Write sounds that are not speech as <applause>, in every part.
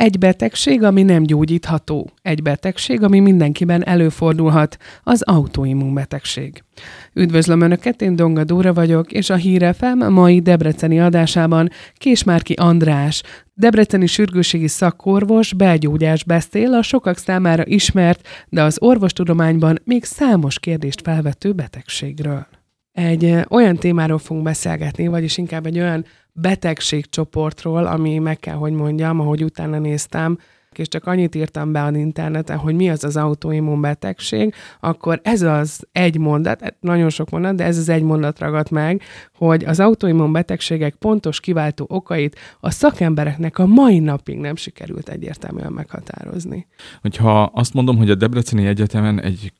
Egy betegség, ami nem gyógyítható. Egy betegség, ami mindenkiben előfordulhat. Az autoimmunbetegség. Üdvözlöm Önöket, én Donga Dóra vagyok, és a Hírefem mai Debreceni adásában Késmárki András, Debreceni sürgőségi szakorvos, belgyógyás beszél a sokak számára ismert, de az orvostudományban még számos kérdést felvető betegségről. Egy olyan témáról fogunk beszélgetni, vagyis inkább egy olyan betegségcsoportról, ami meg kell, hogy mondjam, ahogy utána néztem, és csak annyit írtam be az interneten, hogy mi az az autoimmun betegség, akkor ez az egy mondat, hát nagyon sok mondat, de ez az egy mondat ragadt meg, hogy az autoimmun betegségek pontos kiváltó okait a szakembereknek a mai napig nem sikerült egyértelműen meghatározni. Hogyha azt mondom, hogy a Debreceni Egyetemen egy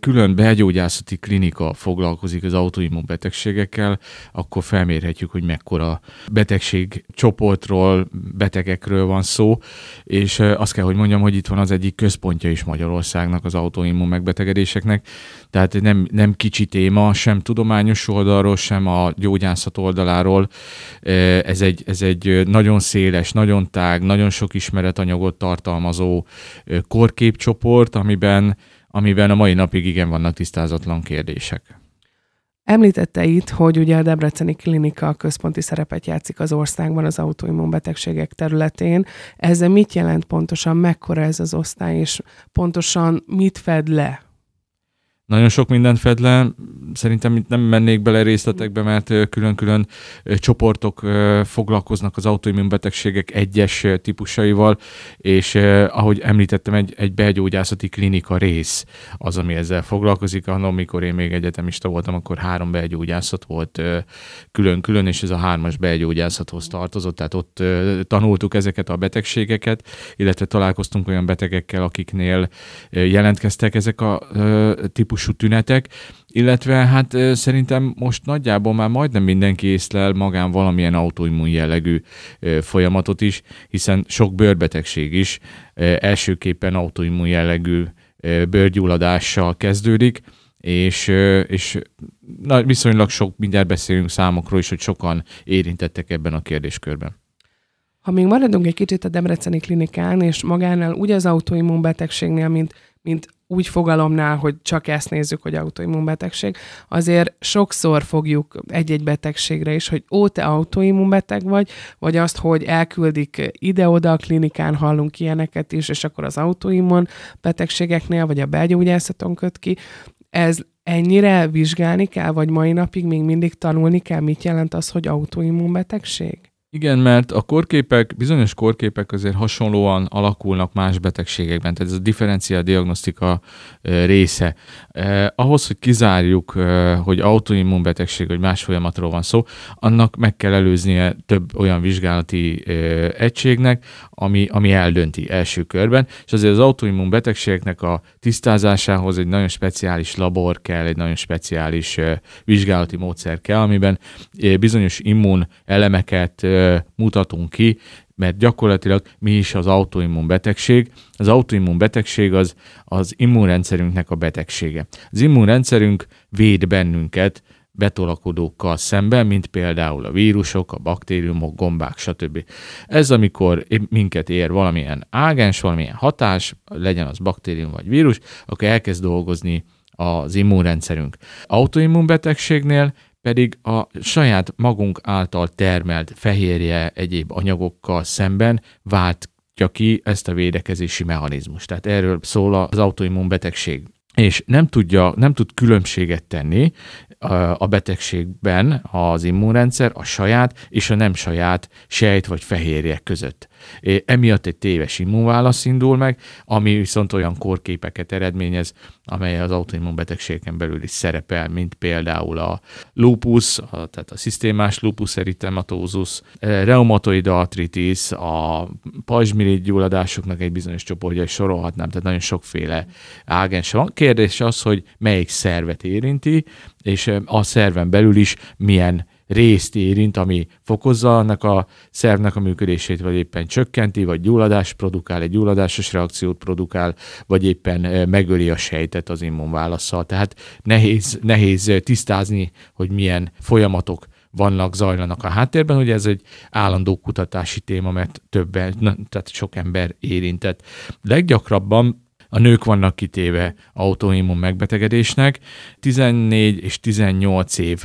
külön belgyógyászati klinika foglalkozik az autoimmun betegségekkel, akkor felmérhetjük, hogy mekkora betegség csoportról, betegekről van szó, és azt kell, hogy mondjam, hogy itt van az egyik központja is Magyarországnak az autoimmun megbetegedéseknek, tehát nem, nem kicsi téma, sem tudományos oldalról, sem a gyógyászat oldaláról. Ez egy, ez egy nagyon széles, nagyon tág, nagyon sok ismeretanyagot tartalmazó korképcsoport, amiben amiben a mai napig igen vannak tisztázatlan kérdések. Említette itt, hogy ugye a Debreceni Klinika központi szerepet játszik az országban az autoimmunbetegségek területén. Ezzel mit jelent pontosan, mekkora ez az osztály, és pontosan mit fed le? Nagyon sok mindent fed le, szerintem itt nem mennék bele részletekbe, mert külön-külön csoportok foglalkoznak az autoimmunbetegségek egyes típusaival, és ahogy említettem, egy, egy belgyógyászati klinika rész az, ami ezzel foglalkozik. Annak, amikor én még egyetemista voltam, akkor három belgyógyászat volt külön-külön, és ez a hármas belgyógyászathoz tartozott, tehát ott tanultuk ezeket a betegségeket, illetve találkoztunk olyan betegekkel, akiknél jelentkeztek ezek a típusok, típusú tünetek, illetve hát szerintem most nagyjából már majdnem mindenki észlel magán valamilyen autoimmun jellegű folyamatot is, hiszen sok bőrbetegség is elsőképpen autoimmun jellegű bőrgyulladással kezdődik, és, és na, viszonylag sok, mindjárt beszélünk számokról is, hogy sokan érintettek ebben a kérdéskörben. Ha még maradunk egy kicsit a Debreceni klinikán, és magánál úgy az autoimmun betegségnél, mint, mint úgy fogalomnál, hogy csak ezt nézzük, hogy autoimmunbetegség, azért sokszor fogjuk egy-egy betegségre is, hogy ó, te autoimmunbeteg vagy, vagy azt, hogy elküldik ide-oda a klinikán, hallunk ilyeneket is, és akkor az autoimmun betegségeknél, vagy a belgyógyászaton köt ki. Ez ennyire vizsgálni kell, vagy mai napig még mindig tanulni kell, mit jelent az, hogy autoimmunbetegség? Igen, mert a korképek, bizonyos korképek azért hasonlóan alakulnak más betegségekben, tehát ez a differenciál diagnosztika része. Eh, ahhoz, hogy kizárjuk, eh, hogy autoimmunbetegség vagy más folyamatról van szó, annak meg kell előznie több olyan vizsgálati eh, egységnek, ami, ami eldönti első körben, és azért az autoimmun betegségeknek a tisztázásához egy nagyon speciális labor kell, egy nagyon speciális eh, vizsgálati módszer kell, amiben eh, bizonyos immun elemeket eh, mutatunk ki, mert gyakorlatilag mi is az autoimmun betegség. Az autoimmun betegség az az immunrendszerünknek a betegsége. Az immunrendszerünk véd bennünket betolakodókkal szemben, mint például a vírusok, a baktériumok, gombák, stb. Ez amikor minket ér valamilyen ágens, valamilyen hatás, legyen az baktérium vagy vírus, akkor elkezd dolgozni az immunrendszerünk. Autoimmunbetegségnél pedig a saját magunk által termelt fehérje egyéb anyagokkal szemben váltja ki ezt a védekezési mechanizmust. Tehát erről szól az autoimmun betegség és nem tudja, nem tud különbséget tenni a betegségben az immunrendszer a saját és a nem saját sejt vagy fehérje között. Emiatt egy téves immunválasz indul meg, ami viszont olyan korképeket eredményez, amely az autoimmunbetegségen belül is szerepel, mint például a lupus, a, tehát a szisztémás lupus eritematosus, reumatoid artritis, a pajzsmirigy gyulladásoknak egy bizonyos csoportja is sorolhatnám, tehát nagyon sokféle ágens van. Kérdés az, hogy melyik szervet érinti, és a szerven belül is milyen részt érint, ami fokozza annak a szervnek a működését, vagy éppen csökkenti, vagy gyulladás produkál, egy gyulladásos reakciót produkál, vagy éppen megöli a sejtet az immunválaszsal. Tehát nehéz, nehéz tisztázni, hogy milyen folyamatok vannak, zajlanak a háttérben. Ugye ez egy állandó kutatási téma, mert többen, tehát sok ember érintett. Leggyakrabban a nők vannak kitéve autoimmun megbetegedésnek. 14 és 18 év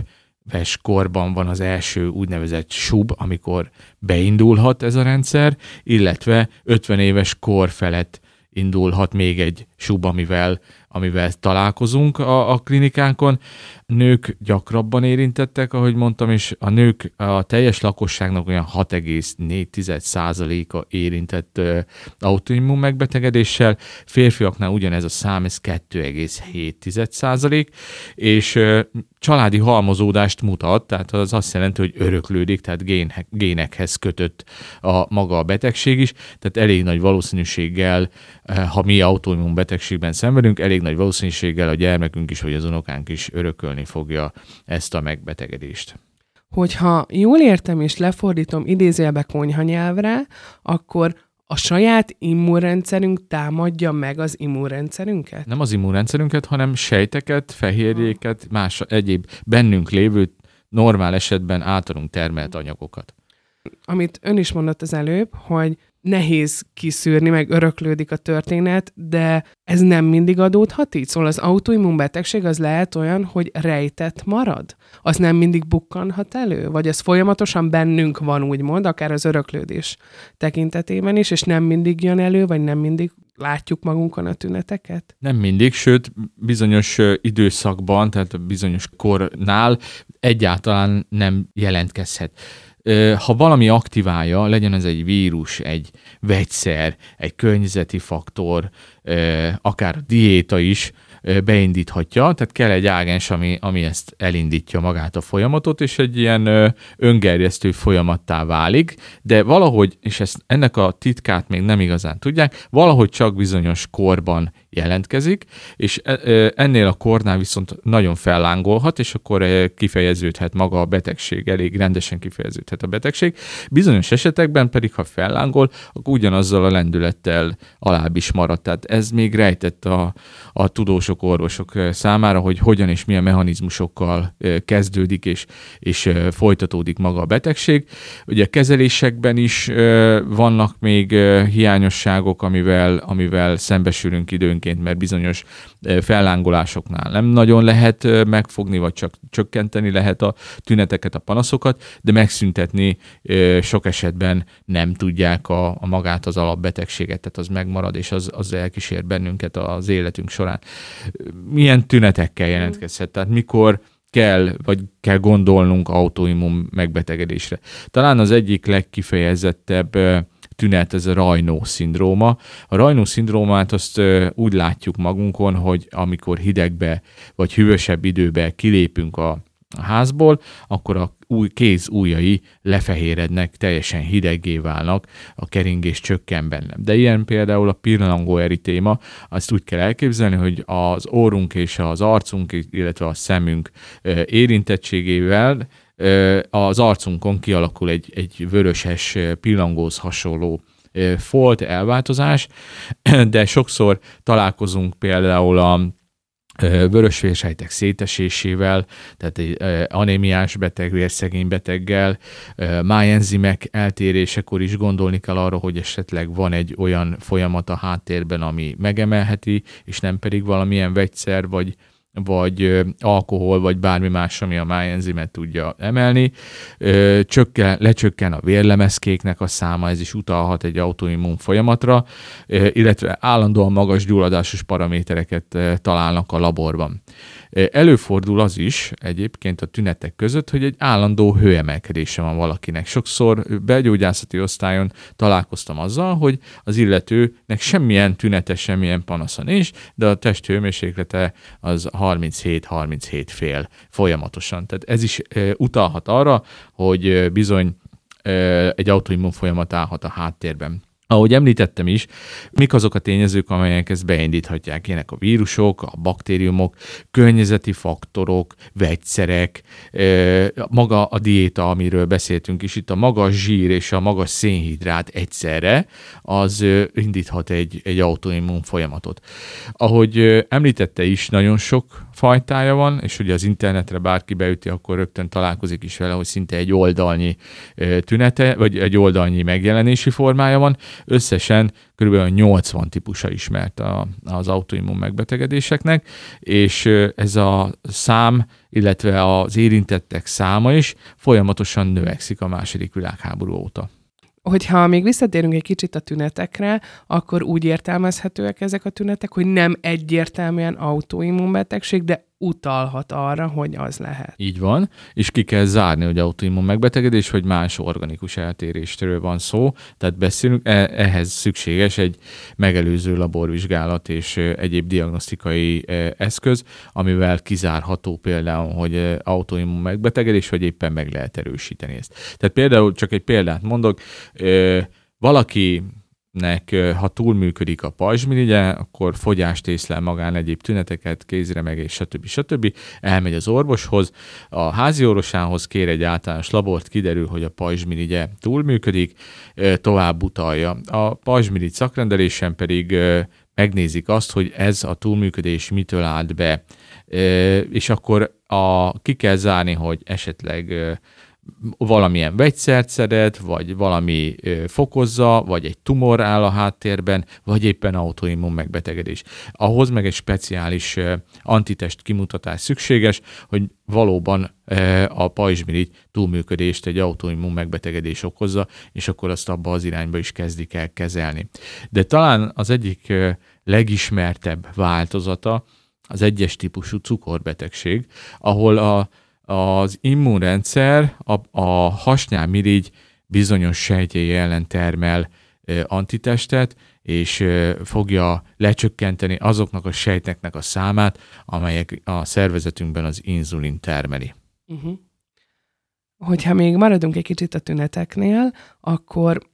éves korban van az első úgynevezett sub, amikor beindulhat ez a rendszer, illetve 50 éves kor felett indulhat még egy sub, amivel, amivel találkozunk a, a klinikánkon. Nők gyakrabban érintettek, ahogy mondtam, és a nők a teljes lakosságnak olyan 6,4%-a érintett uh, autoimmun megbetegedéssel, férfiaknál ugyanez a szám, ez 2,7%, és uh, családi halmozódást mutat, tehát az azt jelenti, hogy öröklődik, tehát gén, génekhez kötött a maga a betegség is, tehát elég nagy valószínűséggel, ha mi autoimmun betegségben szenvedünk, elég nagy valószínűséggel a gyermekünk is, vagy az unokánk is örökölni fogja ezt a megbetegedést. Hogyha jól értem és lefordítom idézélbe konyha nyelvre, akkor a saját immunrendszerünk támadja meg az immunrendszerünket? Nem az immunrendszerünket, hanem sejteket, fehérjéket, más egyéb bennünk lévő normál esetben általunk termelt anyagokat. Amit ön is mondott az előbb, hogy nehéz kiszűrni, meg öröklődik a történet, de ez nem mindig adódhat így. Szóval az autoimmun betegség az lehet olyan, hogy rejtett marad? Az nem mindig bukkanhat elő? Vagy ez folyamatosan bennünk van, úgymond, akár az öröklődés tekintetében is, és nem mindig jön elő, vagy nem mindig látjuk magunkon a tüneteket? Nem mindig, sőt, bizonyos időszakban, tehát bizonyos kornál egyáltalán nem jelentkezhet ha valami aktiválja, legyen ez egy vírus, egy vegyszer, egy környezeti faktor, akár diéta is, beindíthatja, tehát kell egy ágens, ami, ami ezt elindítja magát a folyamatot, és egy ilyen öngerjesztő folyamattá válik, de valahogy, és ezt, ennek a titkát még nem igazán tudják, valahogy csak bizonyos korban jelentkezik, és e, ennél a kornál viszont nagyon fellángolhat, és akkor kifejeződhet maga a betegség, elég rendesen kifejeződhet a betegség. Bizonyos esetekben pedig, ha fellángol, akkor ugyanazzal a lendülettel alább is marad. Tehát ez még rejtett a, a tudósok, orvosok számára, hogy hogyan és milyen mechanizmusokkal kezdődik és, és folytatódik maga a betegség. Ugye a kezelésekben is vannak még hiányosságok, amivel, amivel szembesülünk időnként, mert bizonyos fellángolásoknál nem nagyon lehet megfogni, vagy csak csökkenteni lehet a tüneteket, a panaszokat, de megszüntetni sok esetben nem tudják a, a magát az alapbetegséget, tehát az megmarad, és az, az elkísér bennünket az életünk során. Milyen tünetekkel jelentkezhet? Tehát mikor kell, vagy kell gondolnunk autoimmun megbetegedésre. Talán az egyik legkifejezettebb tünet, ez a Rajnó szindróma. A Rajnó szindrómát azt úgy látjuk magunkon, hogy amikor hidegbe vagy hűvösebb időbe kilépünk a házból, akkor a új kéz ujjai lefehérednek, teljesen hideggé válnak, a keringés csökken bennem. De ilyen például a pirlangó eritéma, azt úgy kell elképzelni, hogy az orrunk és az arcunk, illetve a szemünk érintettségével az arcunkon kialakul egy, egy vöröses pillangóz hasonló folt, elváltozás, <clears throat> de sokszor találkozunk például a vörösvérsejtek szétesésével, tehát egy anémiás beteg, vérszegény beteggel, májenzimek eltérésekor is gondolni kell arra, hogy esetleg van egy olyan folyamat a háttérben, ami megemelheti, és nem pedig valamilyen vegyszer vagy vagy alkohol, vagy bármi más, ami a májenzimet tudja emelni. Csökken, lecsökken a vérlemezkéknek a száma, ez is utalhat egy autoimmun folyamatra, illetve állandóan magas gyulladásos paramétereket találnak a laborban. Előfordul az is egyébként a tünetek között, hogy egy állandó hőemelkedése van valakinek. Sokszor belgyógyászati osztályon találkoztam azzal, hogy az illetőnek semmilyen tünete, semmilyen panasza nincs, de a test hőmérséklete az 37-37 fél folyamatosan. Tehát ez is utalhat arra, hogy bizony egy autoimmun folyamat állhat a háttérben. Ahogy említettem is, mik azok a tényezők, amelyek ezt beindíthatják. Ilyenek a vírusok, a baktériumok, környezeti faktorok, vegyszerek, maga a diéta, amiről beszéltünk is, itt a magas zsír és a magas szénhidrát egyszerre, az indíthat egy, egy autoimmun folyamatot. Ahogy említette is, nagyon sok fajtája van, és ugye az internetre bárki beüti, akkor rögtön találkozik is vele, hogy szinte egy oldalnyi tünete, vagy egy oldalnyi megjelenési formája van. Összesen kb. 80 típusa ismert a, az autoimmun megbetegedéseknek, és ez a szám, illetve az érintettek száma is folyamatosan növekszik a második világháború óta. Hogyha még visszatérünk egy kicsit a tünetekre, akkor úgy értelmezhetőek ezek a tünetek, hogy nem egyértelműen autoimmunbetegség, de utalhat arra, hogy az lehet. Így van, és ki kell zárni, hogy autoimmun megbetegedés, vagy más organikus eltéréstől van szó, tehát beszélünk, e- ehhez szükséges egy megelőző laborvizsgálat és egyéb diagnosztikai eszköz, amivel kizárható például, hogy autoimmun megbetegedés, vagy éppen meg lehet erősíteni ezt. Tehát például csak egy példát mondok, valaki nek, ha túlműködik a pajzsmirigye, akkor fogyást észlel magán egyéb tüneteket, és stb. stb. Elmegy az orvoshoz, a házi orvosához kér egy általános labort, kiderül, hogy a pajzsmirigye túlműködik, tovább utalja. A pajzsmirigy szakrendelésen pedig megnézik azt, hogy ez a túlműködés mitől állt be, és akkor a, ki kell zárni, hogy esetleg valamilyen vegyszert szedett, vagy valami fokozza, vagy egy tumor áll a háttérben, vagy éppen autoimmun megbetegedés. Ahhoz meg egy speciális antitest kimutatás szükséges, hogy valóban a pajzsmirigy túlműködést egy autoimmun megbetegedés okozza, és akkor azt abba az irányba is kezdik el kezelni. De talán az egyik legismertebb változata az egyes típusú cukorbetegség, ahol a az immunrendszer a, a hasnyálmirigy bizonyos sejtjei ellen termel antitestet, és fogja lecsökkenteni azoknak a sejteknek a számát, amelyek a szervezetünkben az inzulin termeli. Uh-huh. Hogyha még maradunk egy kicsit a tüneteknél, akkor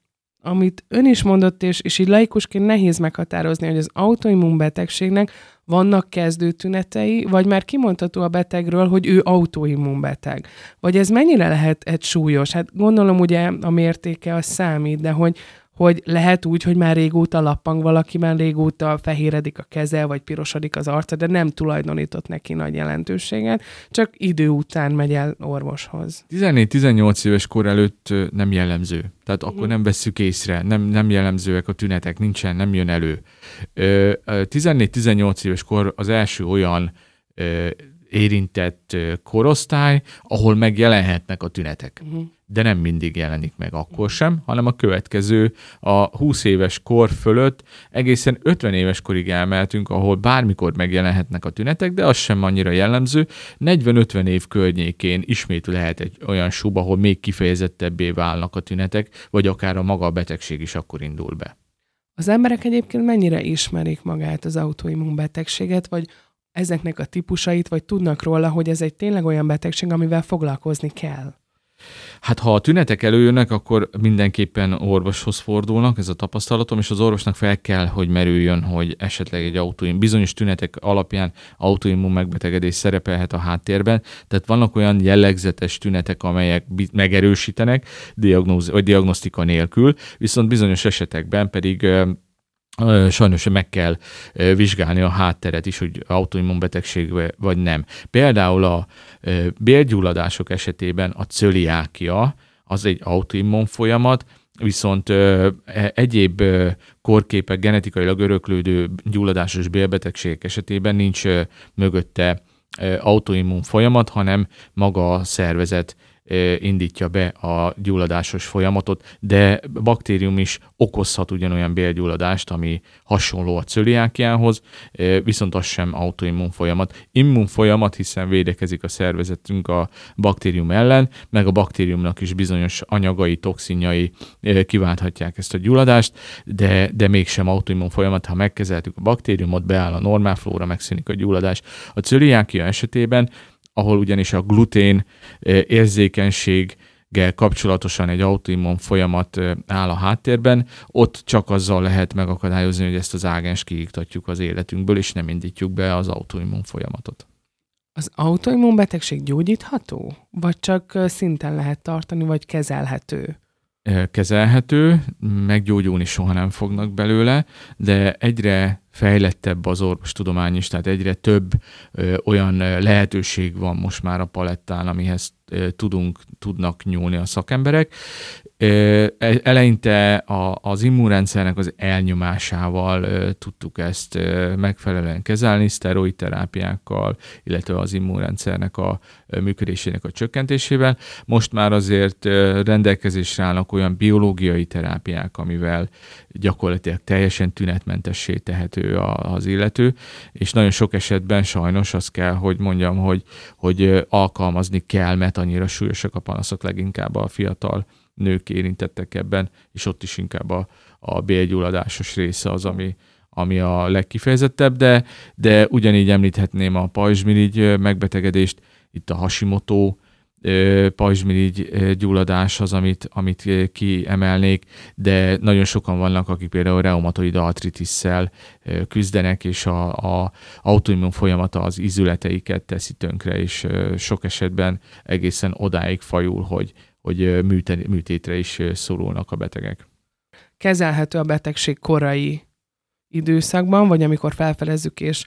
amit ön is mondott, és, és így laikusként nehéz meghatározni, hogy az autoimmunbetegségnek vannak kezdő tünetei, vagy már kimondható a betegről, hogy ő autoimmunbeteg. Vagy ez mennyire lehet egy súlyos? Hát gondolom ugye a mértéke az számít, de hogy, hogy lehet úgy, hogy már régóta lappang valakiben, régóta fehéredik a keze, vagy pirosodik az arca, de nem tulajdonított neki nagy jelentőséget, csak idő után megy el orvoshoz. 14-18 éves kor előtt nem jellemző. Tehát akkor mhm. nem vesszük észre, nem, nem jellemzőek a tünetek, nincsen, nem jön elő. 14-18 éves kor az első olyan érintett korosztály, ahol megjelenhetnek a tünetek. Uh-huh. De nem mindig jelenik meg akkor sem, hanem a következő, a 20 éves kor fölött egészen 50 éves korig elmehetünk, ahol bármikor megjelenhetnek a tünetek, de az sem annyira jellemző. 40-50 év környékén ismét lehet egy olyan sub, ahol még kifejezettebbé válnak a tünetek, vagy akár a maga a betegség is akkor indul be. Az emberek egyébként mennyire ismerik magát az autoimmunbetegséget, vagy ezeknek a típusait, vagy tudnak róla, hogy ez egy tényleg olyan betegség, amivel foglalkozni kell? Hát ha a tünetek előjönnek, akkor mindenképpen orvoshoz fordulnak, ez a tapasztalatom, és az orvosnak fel kell, hogy merüljön, hogy esetleg egy autoimmun, bizonyos tünetek alapján autoimmun megbetegedés szerepelhet a háttérben. Tehát vannak olyan jellegzetes tünetek, amelyek megerősítenek diagnóz, vagy diagnosztika nélkül, viszont bizonyos esetekben pedig sajnos meg kell vizsgálni a hátteret is, hogy autoimmunbetegség vagy nem. Például a bélgyulladások esetében a cöliákia az egy autoimmun folyamat, viszont e, egyéb korképek, genetikailag öröklődő gyulladásos bélbetegségek esetében nincs mögötte autoimmun folyamat, hanem maga a szervezet indítja be a gyulladásos folyamatot, de baktérium is okozhat ugyanolyan bélgyulladást, ami hasonló a cöliákiához, viszont az sem autoimmun folyamat. Immun folyamat, hiszen védekezik a szervezetünk a baktérium ellen, meg a baktériumnak is bizonyos anyagai, toxinjai kiválthatják ezt a gyulladást, de, de mégsem autoimmun folyamat, ha megkezeltük a baktériumot, beáll a normál flóra, megszűnik a gyulladás. A cöliákia esetében ahol ugyanis a glutén érzékenység kapcsolatosan egy autoimmun folyamat áll a háttérben, ott csak azzal lehet megakadályozni, hogy ezt az ágens kiiktatjuk az életünkből, és nem indítjuk be az autoimmun folyamatot. Az autoimmun betegség gyógyítható? Vagy csak szinten lehet tartani, vagy kezelhető? Kezelhető, meggyógyulni soha nem fognak belőle, de egyre fejlettebb az orvostudomány is, tehát egyre több ö, olyan lehetőség van most már a palettán, amihez tudunk, tudnak nyúlni a szakemberek, E, eleinte a, az immunrendszernek az elnyomásával tudtuk ezt megfelelően kezelni, szteroidterápiákkal, illetve az immunrendszernek a működésének a csökkentésével. Most már azért rendelkezésre állnak olyan biológiai terápiák, amivel gyakorlatilag teljesen tünetmentessé tehető az illető, és nagyon sok esetben sajnos azt kell, hogy mondjam, hogy, hogy alkalmazni kell, mert annyira súlyosak a panaszok leginkább a fiatal nők érintettek ebben, és ott is inkább a, a bélgyulladásos része az, ami, ami a legkifejezettebb, de, de ugyanígy említhetném a pajzsmirigy megbetegedést, itt a Hashimoto pajzsmirigy gyulladás az, amit, amit kiemelnék, de nagyon sokan vannak, akik például reumatoid artritisszel küzdenek, és a, a autoimmun folyamata az izületeiket teszi tönkre, és sok esetben egészen odáig fajul, hogy, hogy műtétre is szorulnak a betegek. Kezelhető a betegség korai időszakban, vagy amikor felfedezzük, és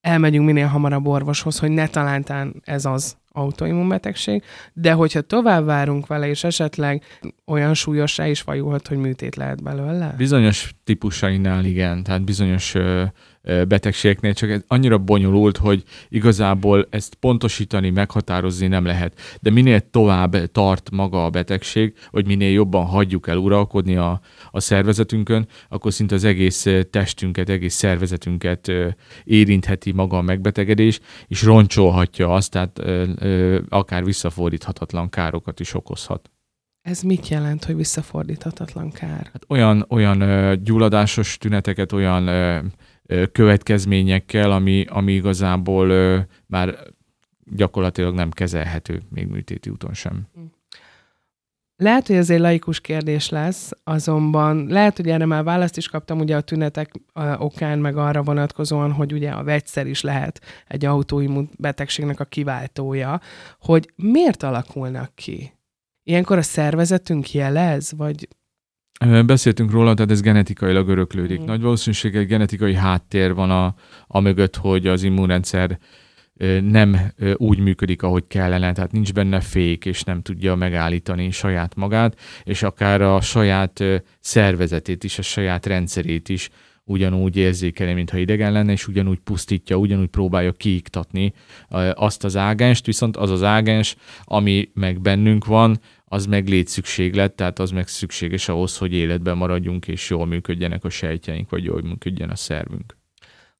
elmegyünk minél hamarabb orvoshoz, hogy ne talántán ez az autoimmunbetegség, de hogyha tovább várunk vele, és esetleg olyan súlyosá is fajulhat, hogy műtét lehet belőle? Bizonyos típusainál igen, tehát bizonyos betegségeknél, csak ez annyira bonyolult, hogy igazából ezt pontosítani, meghatározni nem lehet. De minél tovább tart maga a betegség, vagy minél jobban hagyjuk el uralkodni a, a szervezetünkön, akkor szinte az egész testünket, egész szervezetünket érintheti maga a megbetegedés, és roncsolhatja azt, tehát akár visszafordíthatatlan károkat is okozhat. Ez mit jelent, hogy visszafordíthatatlan kár? Hát olyan, olyan gyulladásos tüneteket, olyan következményekkel, ami, ami igazából már gyakorlatilag nem kezelhető még műtéti úton sem. Lehet, hogy ez egy laikus kérdés lesz, azonban lehet, hogy erre már választ is kaptam ugye a tünetek okán, meg arra vonatkozóan, hogy ugye a vegyszer is lehet egy autoimmun betegségnek a kiváltója, hogy miért alakulnak ki? Ilyenkor a szervezetünk jelez, vagy Beszéltünk róla, tehát ez genetikailag öröklődik. Mm. Nagy valószínűséggel egy genetikai háttér van a, a mögött, hogy az immunrendszer nem úgy működik, ahogy kellene, tehát nincs benne fék, és nem tudja megállítani saját magát, és akár a saját szervezetét is, a saját rendszerét is ugyanúgy érzékeli, mintha idegen lenne, és ugyanúgy pusztítja, ugyanúgy próbálja kiiktatni azt az ágenst, viszont az az ágens, ami meg bennünk van, az meg létszükséglet, tehát az meg szükséges ahhoz, hogy életben maradjunk, és jól működjenek a sejtjeink, vagy jól működjen a szervünk.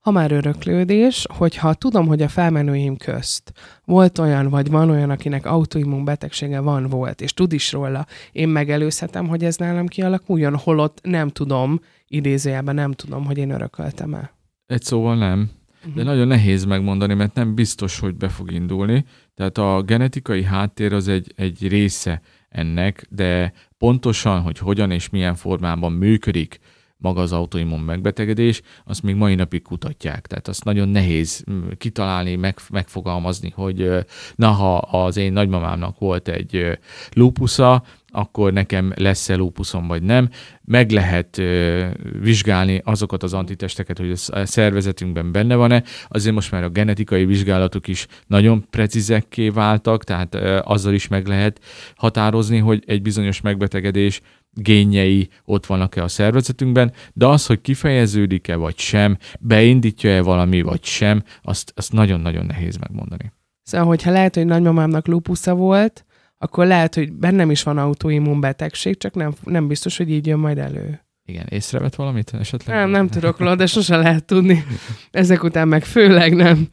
Ha már öröklődés, hogyha tudom, hogy a felmenőim közt volt olyan, vagy van olyan, akinek autoimmun betegsége van, volt, és tud is róla, én megelőzhetem, hogy ez nálam kialakuljon, holott nem tudom, idézőjelben nem tudom, hogy én örököltem el. Egy szóval nem. De uh-huh. nagyon nehéz megmondani, mert nem biztos, hogy be fog indulni. Tehát a genetikai háttér az egy, egy része ennek, de pontosan, hogy hogyan és milyen formában működik maga az autoimmun megbetegedés, azt még mai napig kutatják. Tehát azt nagyon nehéz mm, kitalálni, meg, megfogalmazni, hogy na, ha az én nagymamámnak volt egy lúpusza, akkor nekem lesz-e lúpuszom vagy nem. Meg lehet ö, vizsgálni azokat az antitesteket, hogy a szervezetünkben benne van-e. Azért most már a genetikai vizsgálatok is nagyon precízekké váltak, tehát ö, azzal is meg lehet határozni, hogy egy bizonyos megbetegedés génjei ott vannak-e a szervezetünkben, de az, hogy kifejeződik-e vagy sem, beindítja-e valami vagy sem, azt, azt nagyon-nagyon nehéz megmondani. Szóval, hogyha lehet, hogy nagymamámnak lupusza volt, akkor lehet, hogy bennem is van autoimmun betegség, csak nem, nem biztos, hogy így jön majd elő. Igen, észrevett valamit esetleg? Nem, nem tudok róla, de sose lehet tudni. Ezek után meg főleg nem.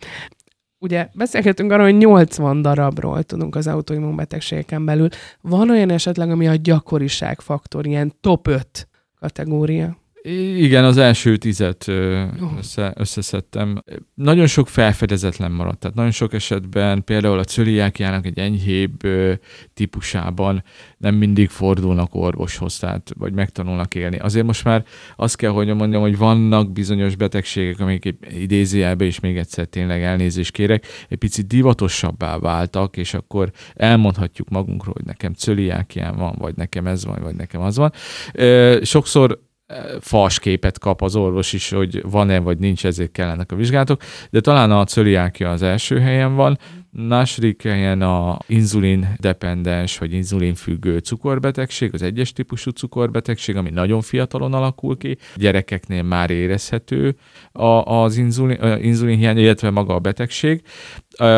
Ugye beszélgetünk arról, hogy 80 darabról tudunk az autoimmun betegségeken belül. Van olyan esetleg, ami a gyakoriság faktor, ilyen top 5 kategória? Igen, az első tizet össze, összeszedtem. Nagyon sok felfedezetlen maradt, tehát nagyon sok esetben például a cöliákiának egy enyhébb típusában nem mindig fordulnak orvoshoz, tehát vagy megtanulnak élni. Azért most már azt kell, hogy mondjam, hogy vannak bizonyos betegségek, amik idézőjelbe is még egyszer tényleg elnézést kérek, egy picit divatosabbá váltak, és akkor elmondhatjuk magunkról, hogy nekem cöliákiám van, vagy nekem ez van, vagy nekem az van. Sokszor fals képet kap az orvos is, hogy van-e vagy nincs, ezért kellenek a vizsgálatok, de talán a cöliákia az első helyen van, második helyen a inzulin dependens vagy inzulin függő cukorbetegség, az egyes típusú cukorbetegség, ami nagyon fiatalon alakul ki, gyerekeknél már érezhető az inzulin, inzulin hiány, illetve maga a betegség.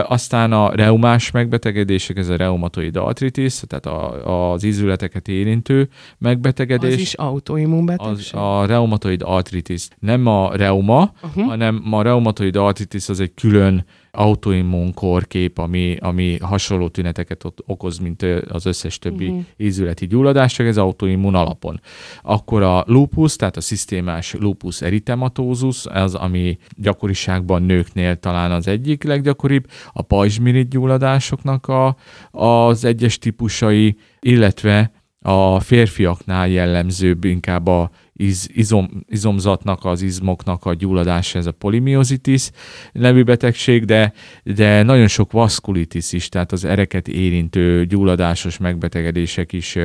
Aztán a reumás megbetegedések, ez a reumatoid artritis, tehát a, az izületeket érintő megbetegedés. Az is autoimmunbetegség? Az a reumatoid artritis. Nem a reuma, uh-huh. hanem a reumatoid artritis az egy külön autoimmun korkép, ami, ami hasonló tüneteket okoz, mint az összes többi uh-huh. ízületi gyulladás, csak ez autoimmun alapon. Akkor a lupus, tehát a szisztémás lupus eritematózus, az, ami gyakoriságban nőknél talán az egyik leggyakoribb, a pajzsmirit gyulladásoknak a, az egyes típusai, illetve a férfiaknál jellemzőbb inkább a iz, izom, izomzatnak, az izmoknak a gyulladása, ez a polimiozitis nevű betegség, de, de nagyon sok vaszkulitis is, tehát az ereket érintő gyulladásos megbetegedések is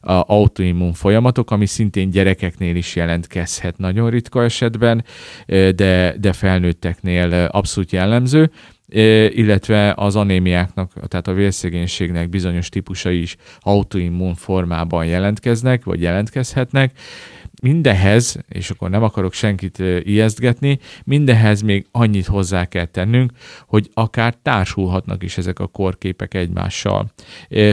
autoimmun folyamatok, ami szintén gyerekeknél is jelentkezhet nagyon ritka esetben, de, de felnőtteknél abszolút jellemző illetve az anémiáknak, tehát a vérszegénységnek bizonyos típusai is autoimmun formában jelentkeznek, vagy jelentkezhetnek, mindehez, és akkor nem akarok senkit ijesztgetni, mindehez még annyit hozzá kell tennünk, hogy akár társulhatnak is ezek a korképek egymással.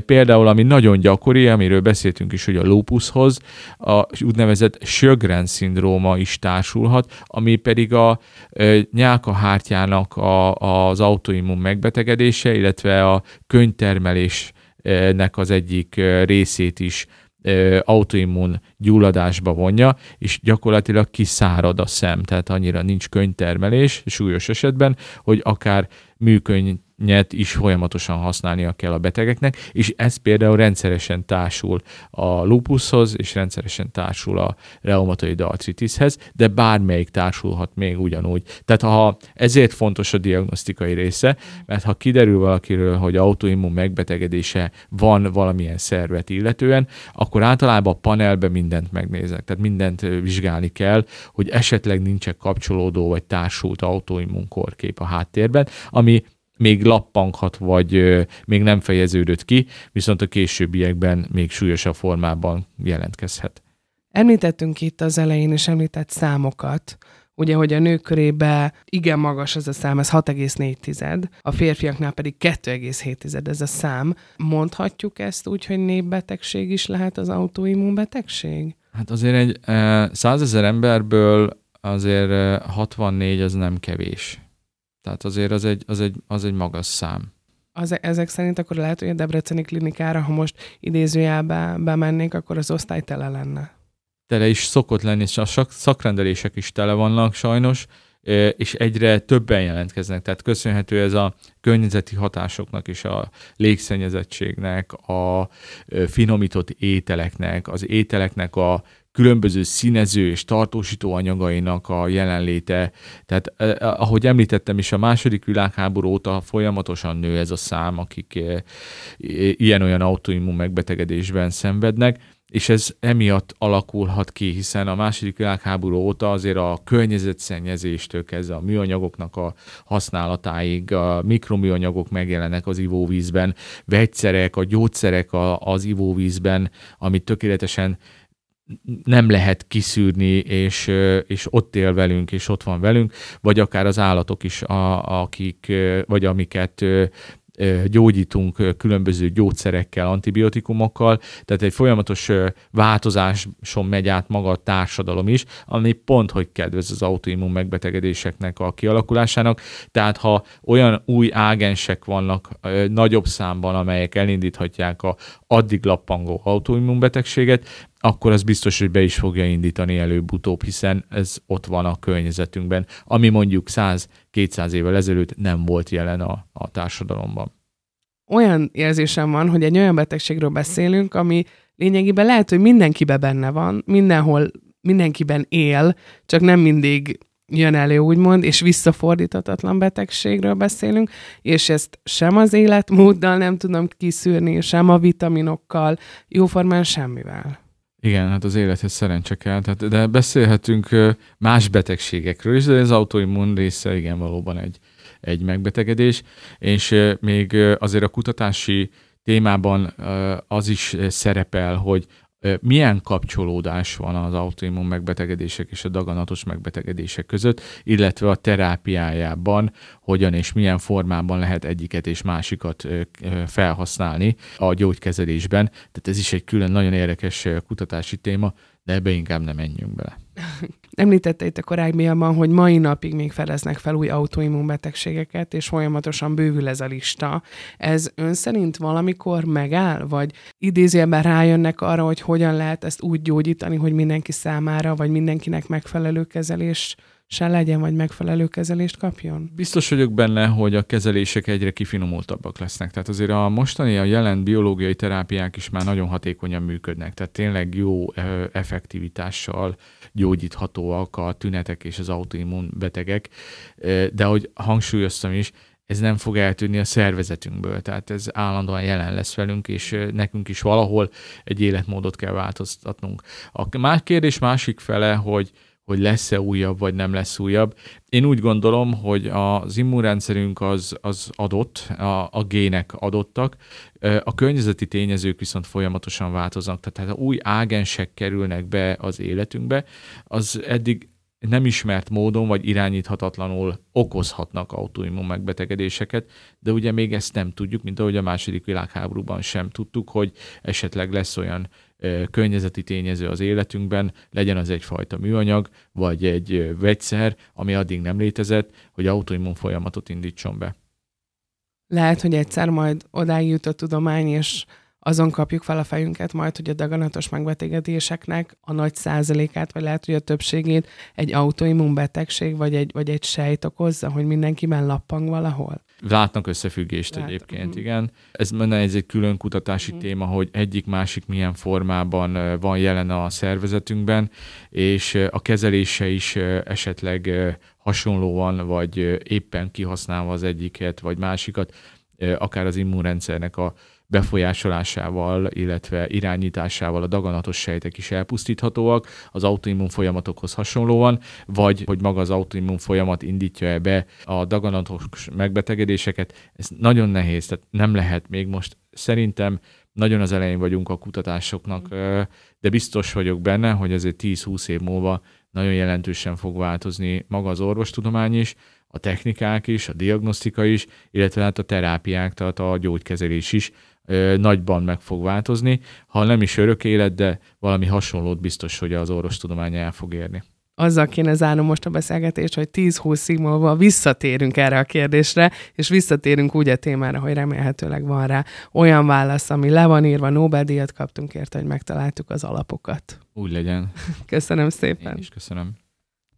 Például, ami nagyon gyakori, amiről beszéltünk is, hogy a lupushoz, a úgynevezett Sjögren szindróma is társulhat, ami pedig a nyálkahártyának a, az autoimmun megbetegedése, illetve a könytermelésnek az egyik részét is autoimmun gyulladásba vonja, és gyakorlatilag kiszárad a szem, tehát annyira nincs könyvtermelés súlyos esetben, hogy akár műkönyv nyet is folyamatosan használnia kell a betegeknek, és ez például rendszeresen társul a lupushoz, és rendszeresen társul a reumatoid artritishez, de bármelyik társulhat még ugyanúgy. Tehát ha ezért fontos a diagnosztikai része, mert ha kiderül valakiről, hogy autoimmun megbetegedése van valamilyen szervet illetően, akkor általában a panelbe mindent megnézek, tehát mindent vizsgálni kell, hogy esetleg nincsen kapcsolódó vagy társult autoimmun korkép a háttérben, ami még lappanghat, vagy még nem fejeződött ki, viszont a későbbiekben még súlyosabb formában jelentkezhet. Említettünk itt az elején is említett számokat, ugye, hogy a nők körébe igen magas ez a szám, ez 6,4, a férfiaknál pedig 2,7 ez a szám. Mondhatjuk ezt úgy, hogy népbetegség is lehet az autoimmunbetegség? Hát azért egy százezer emberből azért 64 az nem kevés. Tehát azért az egy, az egy, az egy magas szám. Az, ezek szerint akkor lehet, hogy a Debreceni klinikára, ha most idézőjelbe bemennék, akkor az osztály tele lenne. Tele is szokott lenni, és a szakrendelések is tele vannak sajnos, és egyre többen jelentkeznek. Tehát köszönhető ez a környezeti hatásoknak és a légszennyezettségnek, a finomított ételeknek, az ételeknek a különböző színező és tartósító anyagainak a jelenléte. Tehát ahogy említettem is, a második világháború óta folyamatosan nő ez a szám, akik ilyen-olyan autoimmun megbetegedésben szenvednek, és ez emiatt alakulhat ki, hiszen a második világháború óta azért a környezetszennyezéstől kezdve a műanyagoknak a használatáig, a mikroműanyagok megjelennek az ivóvízben, vegyszerek, a gyógyszerek az ivóvízben, amit tökéletesen nem lehet kiszűrni, és, és ott él velünk, és ott van velünk, vagy akár az állatok is, a, akik, vagy amiket gyógyítunk különböző gyógyszerekkel, antibiotikumokkal, tehát egy folyamatos változáson megy át maga a társadalom is, ami pont, hogy kedvez az autoimmun megbetegedéseknek a kialakulásának. Tehát ha olyan új ágensek vannak nagyobb számban, amelyek elindíthatják a addig lappangó autoimmunbetegséget, akkor az biztos, hogy be is fogja indítani előbb-utóbb, hiszen ez ott van a környezetünkben, ami mondjuk 100-200 évvel ezelőtt nem volt jelen a, a társadalomban. Olyan érzésem van, hogy egy olyan betegségről beszélünk, ami lényegében lehet, hogy mindenkiben benne van, mindenhol mindenkiben él, csak nem mindig jön elő, úgymond, és visszafordíthatatlan betegségről beszélünk, és ezt sem az életmóddal nem tudom kiszűrni, sem a vitaminokkal, jóformán semmivel. Igen, hát az élethez szerencse kell, tehát, de beszélhetünk más betegségekről is, de az autoimmun része igen valóban egy, egy megbetegedés, és még azért a kutatási témában az is szerepel, hogy milyen kapcsolódás van az autoimmun megbetegedések és a daganatos megbetegedések között, illetve a terápiájában hogyan és milyen formában lehet egyiket és másikat felhasználni a gyógykezelésben. Tehát ez is egy külön nagyon érdekes kutatási téma, de ebbe inkább nem menjünk bele. Említette itt a korábbiakban, hogy mai napig még feleznek fel új autoimmunbetegségeket, és folyamatosan bővül ez a lista. Ez ön szerint valamikor megáll, vagy idézőjelben rájönnek arra, hogy hogyan lehet ezt úgy gyógyítani, hogy mindenki számára, vagy mindenkinek megfelelő kezelés se legyen, vagy megfelelő kezelést kapjon? Biztos vagyok benne, hogy a kezelések egyre kifinomultabbak lesznek. Tehát azért a mostani, a jelen biológiai terápiák is már nagyon hatékonyan működnek. Tehát tényleg jó effektivitással gyógyíthatóak a tünetek és az autoimmun betegek. De hogy hangsúlyoztam is, ez nem fog eltűnni a szervezetünkből, tehát ez állandóan jelen lesz velünk, és nekünk is valahol egy életmódot kell változtatnunk. A más kérdés másik fele, hogy hogy lesz-e újabb, vagy nem lesz újabb. Én úgy gondolom, hogy az immunrendszerünk az, az adott, a, a gének adottak, a környezeti tényezők viszont folyamatosan változnak, tehát ha új ágensek kerülnek be az életünkbe, az eddig nem ismert módon vagy irányíthatatlanul okozhatnak autoimmun megbetegedéseket, de ugye még ezt nem tudjuk, mint ahogy a második világháborúban sem tudtuk, hogy esetleg lesz olyan környezeti tényező az életünkben, legyen az egyfajta műanyag, vagy egy vegyszer, ami addig nem létezett, hogy autoimmun folyamatot indítson be. Lehet, hogy egyszer majd odáig jut a tudomány, és azon kapjuk fel a fejünket majd, hogy a daganatos megbetegedéseknek a nagy százalékát, vagy lehet, hogy a többségét egy autoimmun betegség, vagy egy, vagy egy sejt okozza, hogy mindenkiben lappang valahol? Látnak összefüggést Lát. egyébként, mm. igen. Ez menne ez egy külön kutatási mm. téma, hogy egyik-másik milyen formában van jelen a szervezetünkben, és a kezelése is esetleg hasonlóan, vagy éppen kihasználva az egyiket, vagy másikat, akár az immunrendszernek a befolyásolásával, illetve irányításával a daganatos sejtek is elpusztíthatóak az autoimmun folyamatokhoz hasonlóan, vagy hogy maga az autoimmun folyamat indítja-e be a daganatos megbetegedéseket. Ez nagyon nehéz, tehát nem lehet még most szerintem nagyon az elején vagyunk a kutatásoknak, de biztos vagyok benne, hogy azért 10-20 év múlva nagyon jelentősen fog változni maga az orvostudomány is, a technikák is, a diagnosztika is, illetve hát a terápiák, tehát a gyógykezelés is, nagyban meg fog változni. Ha nem is örök élet, de valami hasonlót biztos, hogy az orvostudomány el fog érni azzal kéne zárnom most a beszélgetést, hogy 10-20 múlva visszatérünk erre a kérdésre, és visszatérünk úgy a témára, hogy remélhetőleg van rá olyan válasz, ami le van írva, Nobel-díjat kaptunk érte, hogy megtaláltuk az alapokat. Úgy legyen. <laughs> Köszönöm szépen. Én is köszönöm.